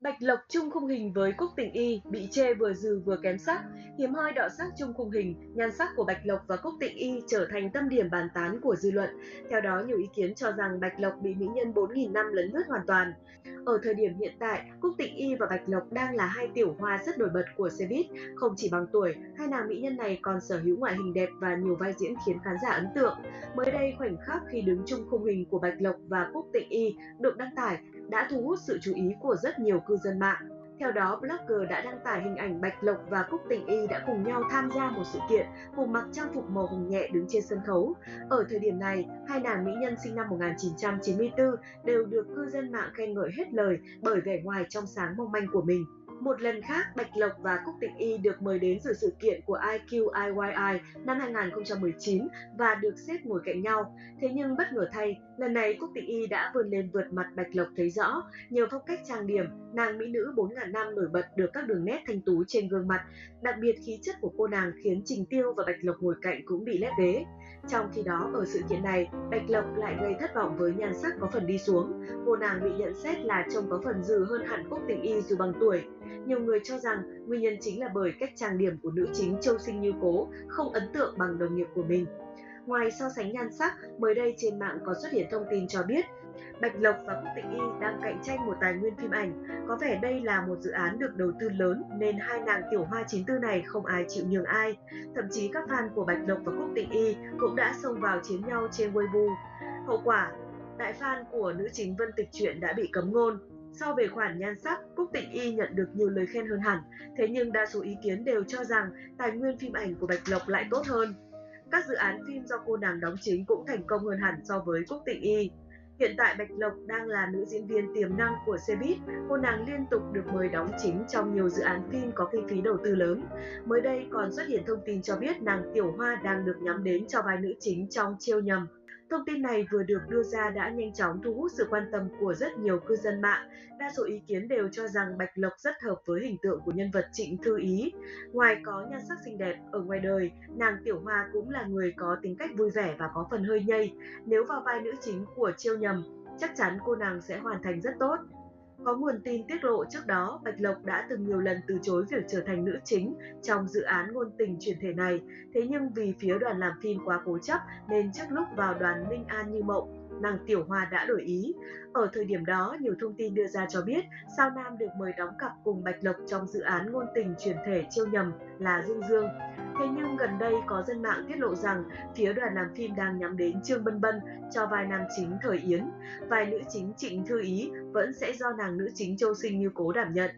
Bạch Lộc chung khung hình với Cúc Tình Y bị chê vừa dừ vừa kém sắc, hiếm hoi đọ sắc chung khung hình, nhan sắc của Bạch Lộc và Cúc Tịnh Y trở thành tâm điểm bàn tán của dư luận. Theo đó, nhiều ý kiến cho rằng Bạch Lộc bị mỹ nhân 4.000 năm lấn lướt hoàn toàn. Ở thời điểm hiện tại, Cúc Tịnh Y và Bạch Lộc đang là hai tiểu hoa rất nổi bật của xe buýt. Không chỉ bằng tuổi, hai nàng mỹ nhân này còn sở hữu ngoại hình đẹp và nhiều vai diễn khiến khán giả ấn tượng. Mới đây, khoảnh khắc khi đứng chung khung hình của Bạch Lộc và Cúc Tịnh Y được đăng tải đã thu hút sự chú ý của rất nhiều cư dân mạng. Theo đó, blogger đã đăng tải hình ảnh Bạch Lộc và Cúc Tình Y đã cùng nhau tham gia một sự kiện cùng mặc trang phục màu hồng nhẹ đứng trên sân khấu. Ở thời điểm này, hai nàng mỹ nhân sinh năm 1994 đều được cư dân mạng khen ngợi hết lời bởi vẻ ngoài trong sáng mong manh của mình. Một lần khác, Bạch Lộc và Cúc Tịnh Y được mời đến dự sự kiện của IQIYI năm 2019 và được xếp ngồi cạnh nhau. Thế nhưng bất ngờ thay, lần này Cúc Tịnh Y đã vươn lên vượt mặt Bạch Lộc thấy rõ. Nhờ phong cách trang điểm, nàng mỹ nữ 4.000 năm nổi bật được các đường nét thanh tú trên gương mặt. Đặc biệt khí chất của cô nàng khiến Trình Tiêu và Bạch Lộc ngồi cạnh cũng bị lép vế. Trong khi đó, ở sự kiện này, Bạch Lộc lại gây thất vọng với nhan sắc có phần đi xuống. Cô nàng bị nhận xét là trông có phần dừ hơn hẳn Cúc Tịch Y dù bằng tuổi. Nhiều người cho rằng nguyên nhân chính là bởi cách trang điểm của nữ chính Châu Sinh Như Cố không ấn tượng bằng đồng nghiệp của mình. Ngoài so sánh nhan sắc, mới đây trên mạng có xuất hiện thông tin cho biết Bạch Lộc và Cúc Tịnh Y đang cạnh tranh một tài nguyên phim ảnh. Có vẻ đây là một dự án được đầu tư lớn nên hai nàng tiểu hoa 94 này không ai chịu nhường ai. Thậm chí các fan của Bạch Lộc và Cúc Tịnh Y cũng đã xông vào chiến nhau trên Weibo. Hậu quả, đại fan của nữ chính Vân Tịch Truyện đã bị cấm ngôn. So về khoản nhan sắc, Cúc Tịnh Y nhận được nhiều lời khen hơn hẳn, thế nhưng đa số ý kiến đều cho rằng tài nguyên phim ảnh của Bạch Lộc lại tốt hơn. Các dự án phim do cô nàng đóng chính cũng thành công hơn hẳn so với Cúc Tịnh Y. Hiện tại Bạch Lộc đang là nữ diễn viên tiềm năng của xe cô nàng liên tục được mời đóng chính trong nhiều dự án phim có kinh phí đầu tư lớn. Mới đây còn xuất hiện thông tin cho biết nàng Tiểu Hoa đang được nhắm đến cho vai nữ chính trong Chiêu Nhầm. Thông tin này vừa được đưa ra đã nhanh chóng thu hút sự quan tâm của rất nhiều cư dân mạng. Đa số ý kiến đều cho rằng Bạch Lộc rất hợp với hình tượng của nhân vật Trịnh Thư Ý. Ngoài có nhan sắc xinh đẹp, ở ngoài đời, nàng Tiểu Hoa cũng là người có tính cách vui vẻ và có phần hơi nhây. Nếu vào vai nữ chính của Chiêu Nhầm, chắc chắn cô nàng sẽ hoàn thành rất tốt. Có nguồn tin tiết lộ trước đó, Bạch Lộc đã từng nhiều lần từ chối việc trở thành nữ chính trong dự án ngôn tình truyền thể này. Thế nhưng vì phía đoàn làm phim quá cố chấp nên trước lúc vào đoàn Minh An Như Mộng, nàng Tiểu Hoa đã đổi ý. Ở thời điểm đó, nhiều thông tin đưa ra cho biết Sao Nam được mời đóng cặp cùng Bạch Lộc trong dự án ngôn tình truyền thể chiêu nhầm là Dương Dương. Thế nhưng gần đây có dân mạng tiết lộ rằng phía đoàn làm phim đang nhắm đến Trương Bân Bân cho vai nam chính Thời Yến. Vai nữ chính Trịnh Thư Ý vẫn sẽ do nàng nữ chính Châu Sinh Như Cố đảm nhận.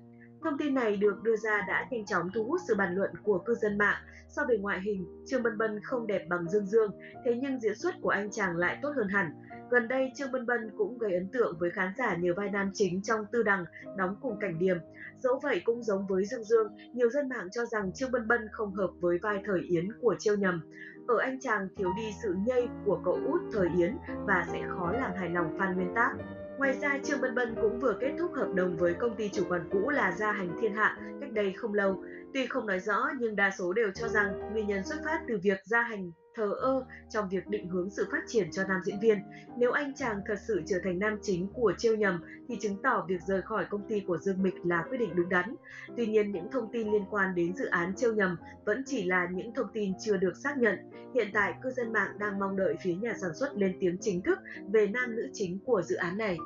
Thông tin này được đưa ra đã nhanh chóng thu hút sự bàn luận của cư dân mạng. So về ngoại hình, Trương Bân Bân không đẹp bằng Dương Dương, thế nhưng diễn xuất của anh chàng lại tốt hơn hẳn. Gần đây, Trương Bân Bân cũng gây ấn tượng với khán giả nhờ vai nam chính trong Tư Đằng đóng cùng cảnh điểm. Dẫu vậy cũng giống với Dương Dương, nhiều dân mạng cho rằng Trương Bân Bân không hợp với vai Thời Yến của Chiêu Nhầm. Ở anh chàng thiếu đi sự nhây của cậu út Thời Yến và sẽ khó làm hài lòng fan nguyên tác. Ngoài ra, Trương Bân Bân cũng vừa kết thúc hợp đồng với công ty chủ quản cũ là Gia Hành Thiên Hạ cách đây không lâu. Tuy không nói rõ nhưng đa số đều cho rằng nguyên nhân xuất phát từ việc Gia Hành thờ ơ trong việc định hướng sự phát triển cho nam diễn viên. Nếu anh chàng thật sự trở thành nam chính của Chiêu Nhầm thì chứng tỏ việc rời khỏi công ty của Dương Mịch là quyết định đúng đắn. Tuy nhiên, những thông tin liên quan đến dự án Chiêu Nhầm vẫn chỉ là những thông tin chưa được xác nhận. Hiện tại, cư dân mạng đang mong đợi phía nhà sản xuất lên tiếng chính thức về nam nữ chính của dự án này.